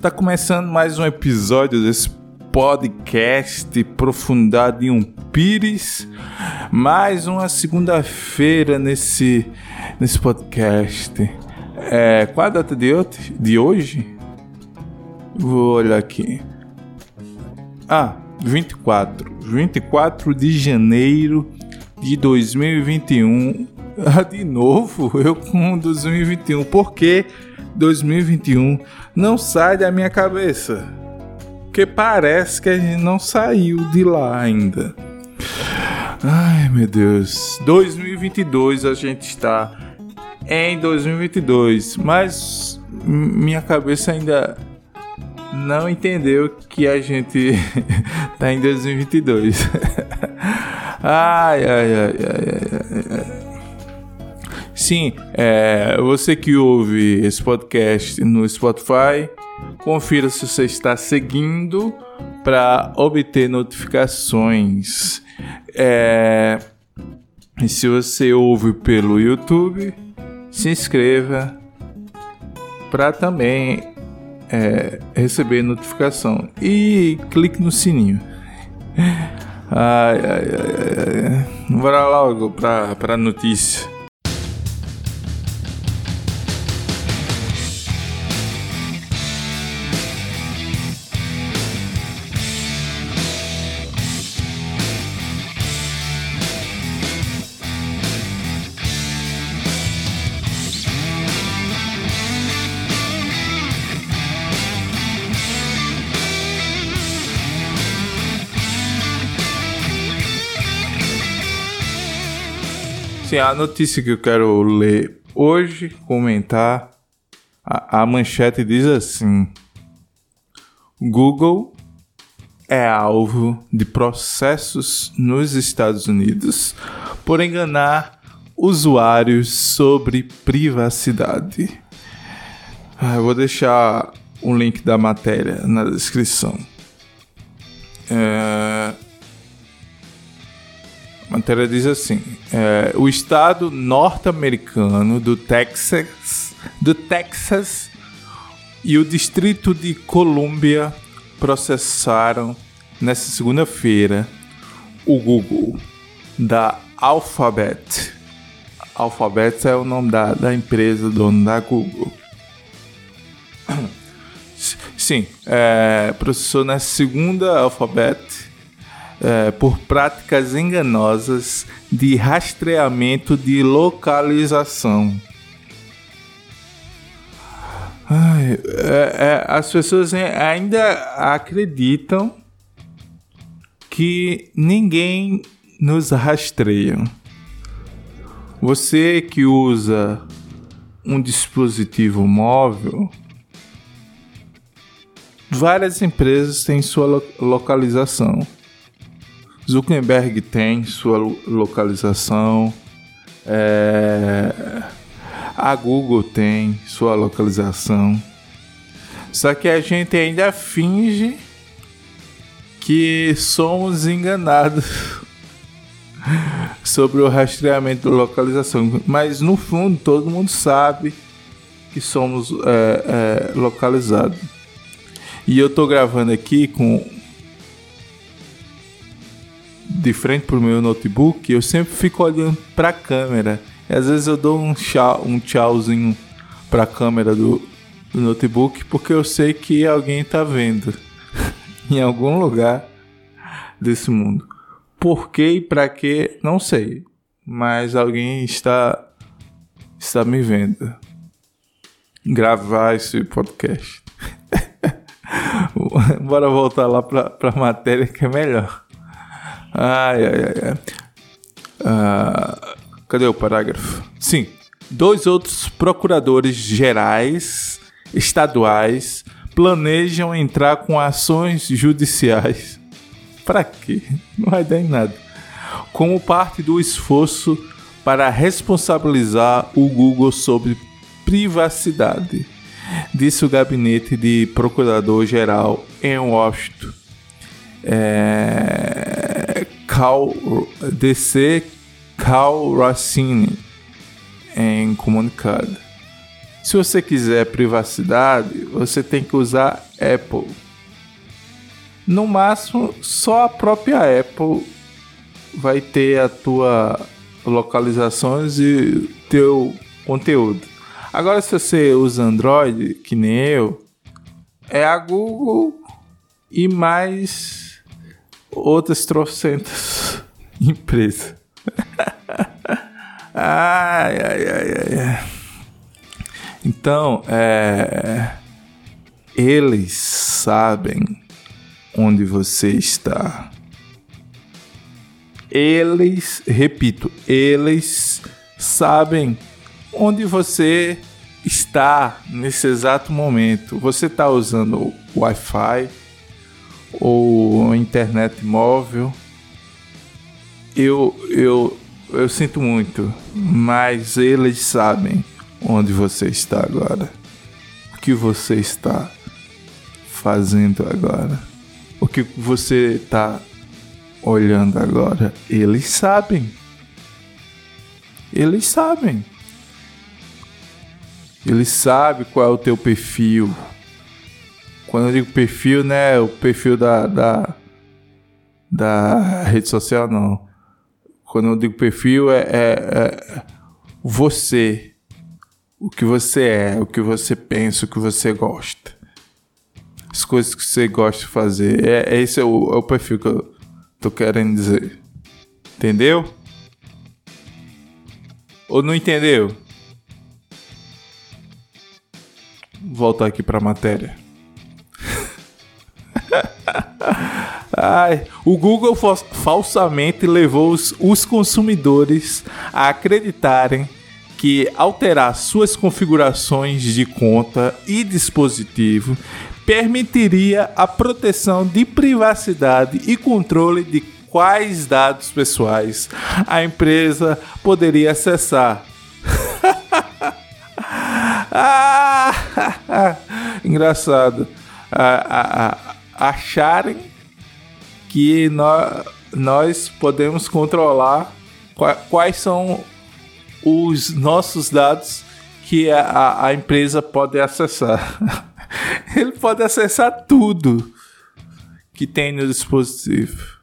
Tá começando mais um episódio desse podcast Profundado em um Pires. Mais uma segunda-feira nesse, nesse podcast. É, qual a data de, de hoje? Vou olhar aqui. Ah, 24. 24 de janeiro de 2021. Ah, de novo, eu com 2021. Por que 2021 não sai da minha cabeça? Porque parece que a gente não saiu de lá ainda. Ai, meu Deus. 2022 a gente está em 2022, mas minha cabeça ainda não entendeu que a gente tá em 2022. ai, ai, ai, ai, ai, ai. Sim, é, você que ouve esse podcast no Spotify, confira se você está seguindo para obter notificações. É, e se você ouve pelo YouTube, se inscreva para também é, receber notificação e clique no sininho. Ai, ai, ai, ai. Bora logo para a notícia. Sim, a notícia que eu quero ler hoje, comentar, a, a manchete diz assim: Google é alvo de processos nos Estados Unidos por enganar usuários sobre privacidade. Ah, eu vou deixar o link da matéria na descrição. É, a matéria diz assim: é, o estado norte-americano do Texas, do Texas e o distrito de Colômbia processaram nesta segunda-feira o Google da Alphabet. Alphabet é o nome da, da empresa dona da Google. Sim, é, processou na segunda Alphabet é, por práticas enganosas de rastreamento de localização. Ai, é, é, as pessoas ainda acreditam que ninguém nos rastreia. Você que usa um dispositivo móvel, várias empresas têm sua lo localização. Zuckerberg tem sua localização. É... A Google tem sua localização. Só que a gente ainda finge que somos enganados sobre o rastreamento de localização. Mas no fundo todo mundo sabe que somos é, é, localizados. E eu tô gravando aqui com de frente pro meu notebook, eu sempre fico olhando pra câmera. E às vezes eu dou um, tchau, um tchauzinho pra câmera do, do notebook porque eu sei que alguém tá vendo em algum lugar desse mundo. Por que e pra que, não sei. Mas alguém está está me vendo. Gravar esse podcast. Bora voltar lá pra, pra matéria que é melhor. Ai, ai, ai. Ah, cadê o parágrafo? Sim. Dois outros procuradores gerais estaduais planejam entrar com ações judiciais. Para quê? Não vai dar em nada. Como parte do esforço para responsabilizar o Google sobre privacidade, disse o gabinete de procurador-geral em Washington. É... Cal... DC Cal Rossini em comunicado. Se você quiser privacidade, você tem que usar Apple. No máximo, só a própria Apple vai ter a tua localizações e teu conteúdo. Agora, se você usa Android, que nem eu, é a Google e mais outras trocentas empresas. ai, ai, ai, ai. Então, é, eles sabem onde você está. Eles, repito, eles sabem onde você está nesse exato momento. Você está usando Wi-Fi ou internet móvel? Eu, eu, eu sinto muito, mas eles sabem onde você está agora. O que você está fazendo agora. O que você está olhando agora. Eles sabem. Eles sabem. Eles sabem qual é o teu perfil. Quando eu digo perfil, né? O perfil da, da, da rede social, não. Quando eu digo perfil, é, é, é você. O que você é, o que você pensa, o que você gosta. As coisas que você gosta de fazer. É, esse é o, é o perfil que eu tô querendo dizer. Entendeu? Ou não entendeu? voltar aqui para a matéria. Ai, o Google falsamente levou os, os consumidores a acreditarem que alterar suas configurações de conta e dispositivo permitiria a proteção de privacidade e controle de quais dados pessoais a empresa poderia acessar. Ah, engraçado. acharem que nós, nós podemos controlar quais são os nossos dados que a, a empresa pode acessar. Ele pode acessar tudo que tem no dispositivo.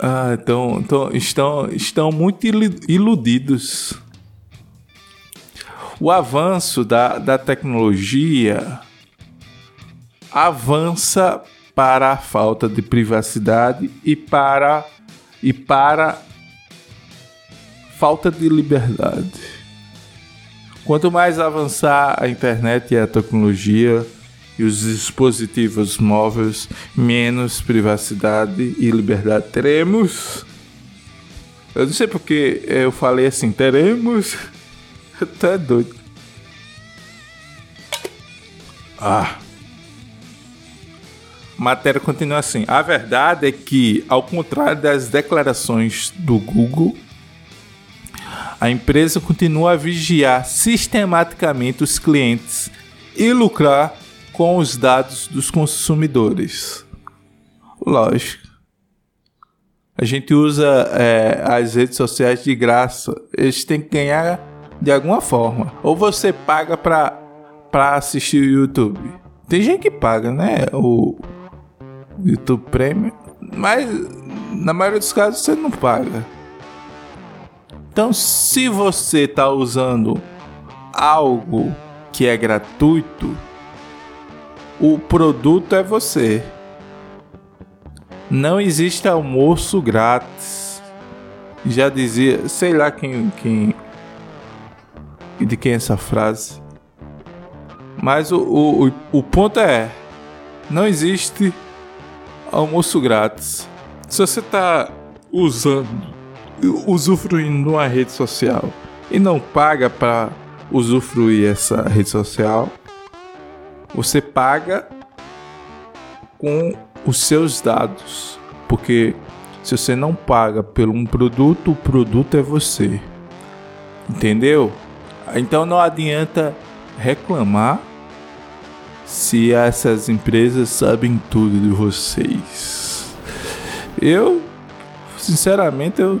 Ah, então, então estão, estão muito iludidos o avanço da, da tecnologia avança para a falta de privacidade e para e para falta de liberdade. Quanto mais avançar a internet e a tecnologia e os dispositivos móveis, menos privacidade e liberdade teremos. Eu não sei porque eu falei assim, teremos é doido. Ah. Matéria continua assim. A verdade é que, ao contrário das declarações do Google, a empresa continua a vigiar sistematicamente os clientes e lucrar com os dados dos consumidores. Lógico. A gente usa é, as redes sociais de graça. Eles têm que ganhar de alguma forma. Ou você paga pra assistir o YouTube. Tem gente que paga, né? O YouTube Premium. Mas na maioria dos casos você não paga. Então, se você está usando algo que é gratuito, o produto é você. Não existe almoço grátis. Já dizia, sei lá quem, quem de quem é essa frase. Mas o, o, o ponto é: não existe almoço grátis. Se você está usando, usufruindo uma rede social e não paga para usufruir essa rede social, você paga com os seus dados. Porque se você não paga por um produto, o produto é você. Entendeu? Então não adianta reclamar se essas empresas sabem tudo de vocês. Eu, sinceramente, eu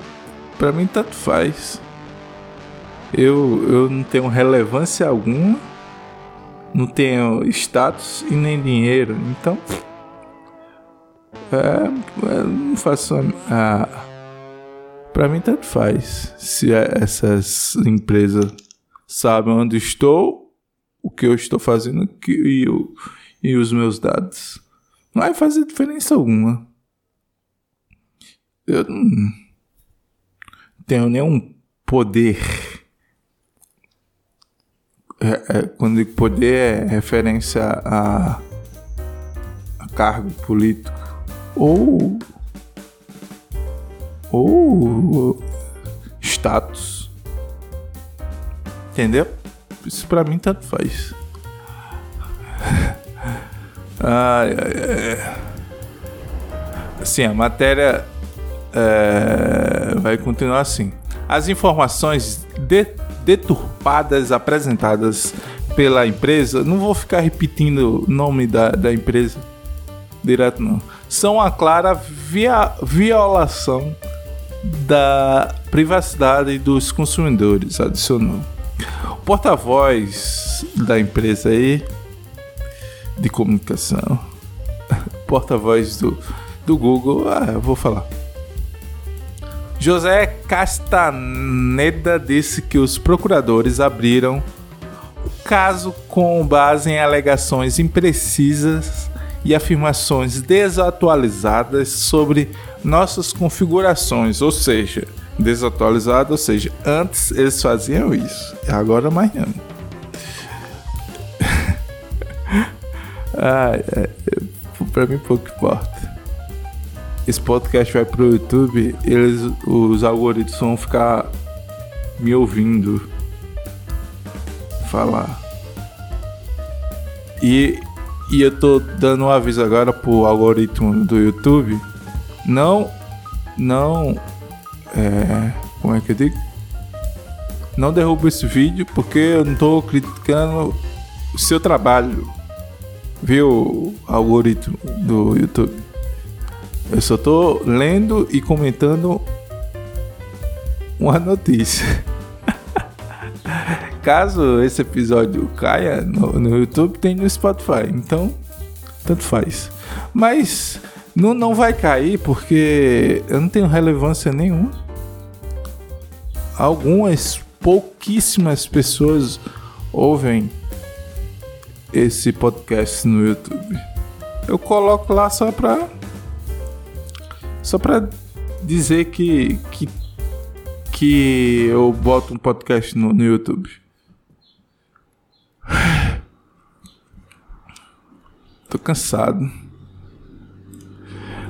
para mim tanto faz. Eu, eu não tenho relevância alguma, não tenho status e nem dinheiro, então. É, é não faço a. a Pra mim, tanto faz. Se essas empresas sabem onde estou, o que eu estou fazendo e, o, e os meus dados. Não vai fazer diferença alguma. Eu não tenho nenhum poder. É, é, quando digo poder é referência a, a cargo político ou ou status. Entendeu? Isso pra mim tanto faz. ai, ai, ai. Assim, a matéria é, vai continuar assim. As informações de, deturpadas apresentadas pela empresa, não vou ficar repetindo o nome da, da empresa direto, não. São a clara via, violação da privacidade dos consumidores, adicionou. Porta-voz da empresa aí de comunicação, porta-voz do, do Google, ah, eu vou falar. José Castaneda disse que os procuradores abriram o caso com base em alegações imprecisas e afirmações desatualizadas sobre nossas configurações, ou seja, desatualizado, ou seja, antes eles faziam isso, agora mais não. ah, é, pra mim pouco importa esse podcast vai pro YouTube, eles, os algoritmos vão ficar me ouvindo falar. E, e eu tô dando um aviso agora pro algoritmo do YouTube. Não, não, é, como é que eu digo? Não derruba esse vídeo porque eu não tô criticando o seu trabalho, viu, algoritmo do YouTube. Eu só tô lendo e comentando uma notícia. Caso esse episódio caia no, no, YouTube, tem no Spotify. Então, tanto faz. Mas não, não vai cair porque eu não tenho relevância nenhuma. Algumas pouquíssimas pessoas ouvem esse podcast no YouTube. Eu coloco lá só pra só pra dizer que, que, que eu boto um podcast no, no YouTube. Tô cansado.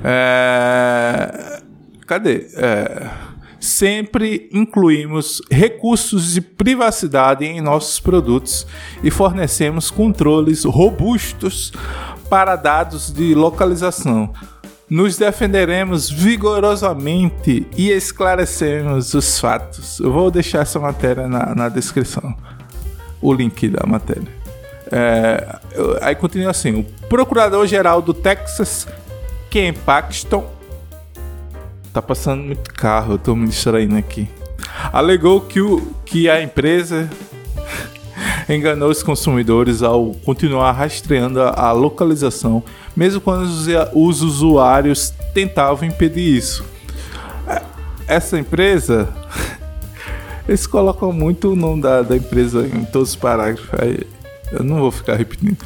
É... Cadê? É... Sempre incluímos recursos de privacidade em nossos produtos e fornecemos controles robustos para dados de localização, nos defenderemos vigorosamente e esclareceremos os fatos. Eu vou deixar essa matéria na, na descrição, o link da matéria. É, aí continua assim: o procurador-geral do Texas, Ken Paxton, tá passando muito carro, eu tô me distraindo aqui, alegou que, o, que a empresa enganou os consumidores ao continuar rastreando a localização, mesmo quando os usuários tentavam impedir isso. É, essa empresa, eles colocam muito o nome da, da empresa em todos os parágrafos, eu não vou ficar repetindo.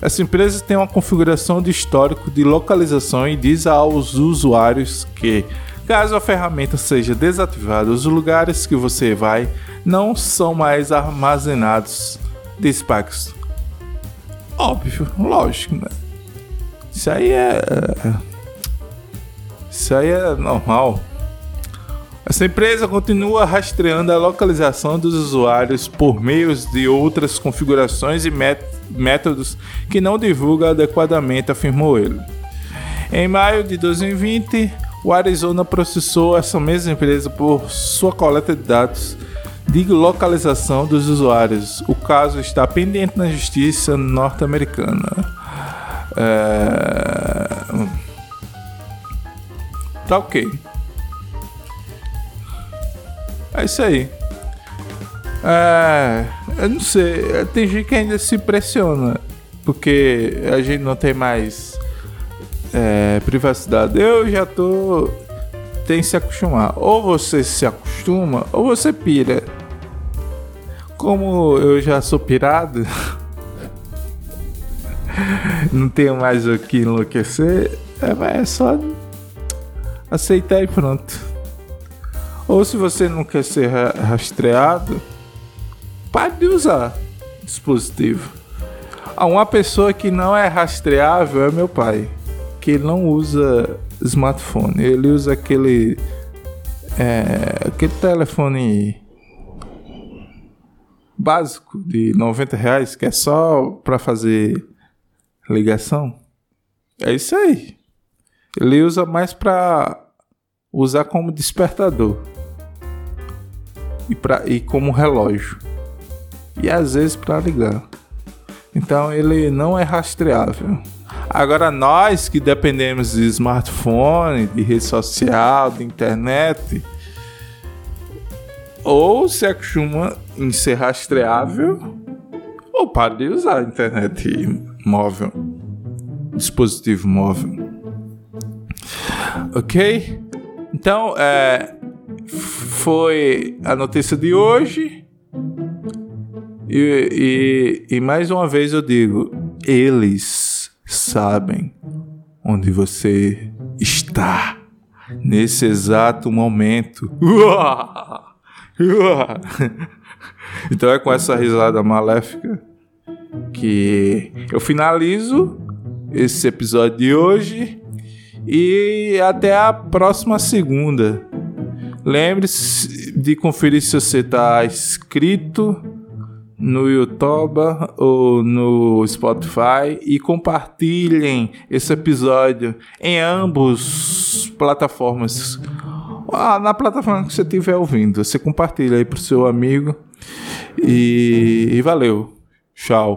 Essa empresa tem uma configuração de histórico de localização e diz aos usuários que, caso a ferramenta seja desativada, os lugares que você vai não são mais armazenados Paxton. Óbvio, lógico, né? Isso aí é. Isso aí é normal. Essa empresa continua rastreando a localização dos usuários por meio de outras configurações e métodos que não divulga adequadamente, afirmou ele. Em maio de 2020, o Arizona processou essa mesma empresa por sua coleta de dados de localização dos usuários. O caso está pendente na justiça norte-americana. É... Tá ok. É isso aí. É, eu não sei. Tem gente que ainda se pressiona. Porque a gente não tem mais é, privacidade. Eu já tô. Tem que se acostumar. Ou você se acostuma, ou você pira. Como eu já sou pirado, não tenho mais o que enlouquecer, é, é só aceitar e pronto. Ou se você não quer ser rastreado, pare de usar dispositivo. Ah, uma pessoa que não é rastreável é meu pai, que ele não usa smartphone, ele usa aquele é, aquele telefone básico de 90 reais que é só para fazer ligação. É isso aí. Ele usa mais para usar como despertador e, pra, e como relógio e às vezes para ligar. Então ele não é rastreável. Agora nós que dependemos de smartphone, de rede social, de internet, ou se acostuma em ser rastreável, ou para de usar a internet móvel, dispositivo móvel. Ok? Então, é, foi a notícia de hoje. E, e, e mais uma vez eu digo: eles sabem onde você está nesse exato momento. Então é com essa risada maléfica que eu finalizo esse episódio de hoje e até a próxima segunda. Lembre-se de conferir se você está inscrito no YouTube ou no Spotify e compartilhem esse episódio em ambos plataformas. Ah, na plataforma que você estiver ouvindo, você compartilha aí pro seu amigo e, e valeu. Tchau.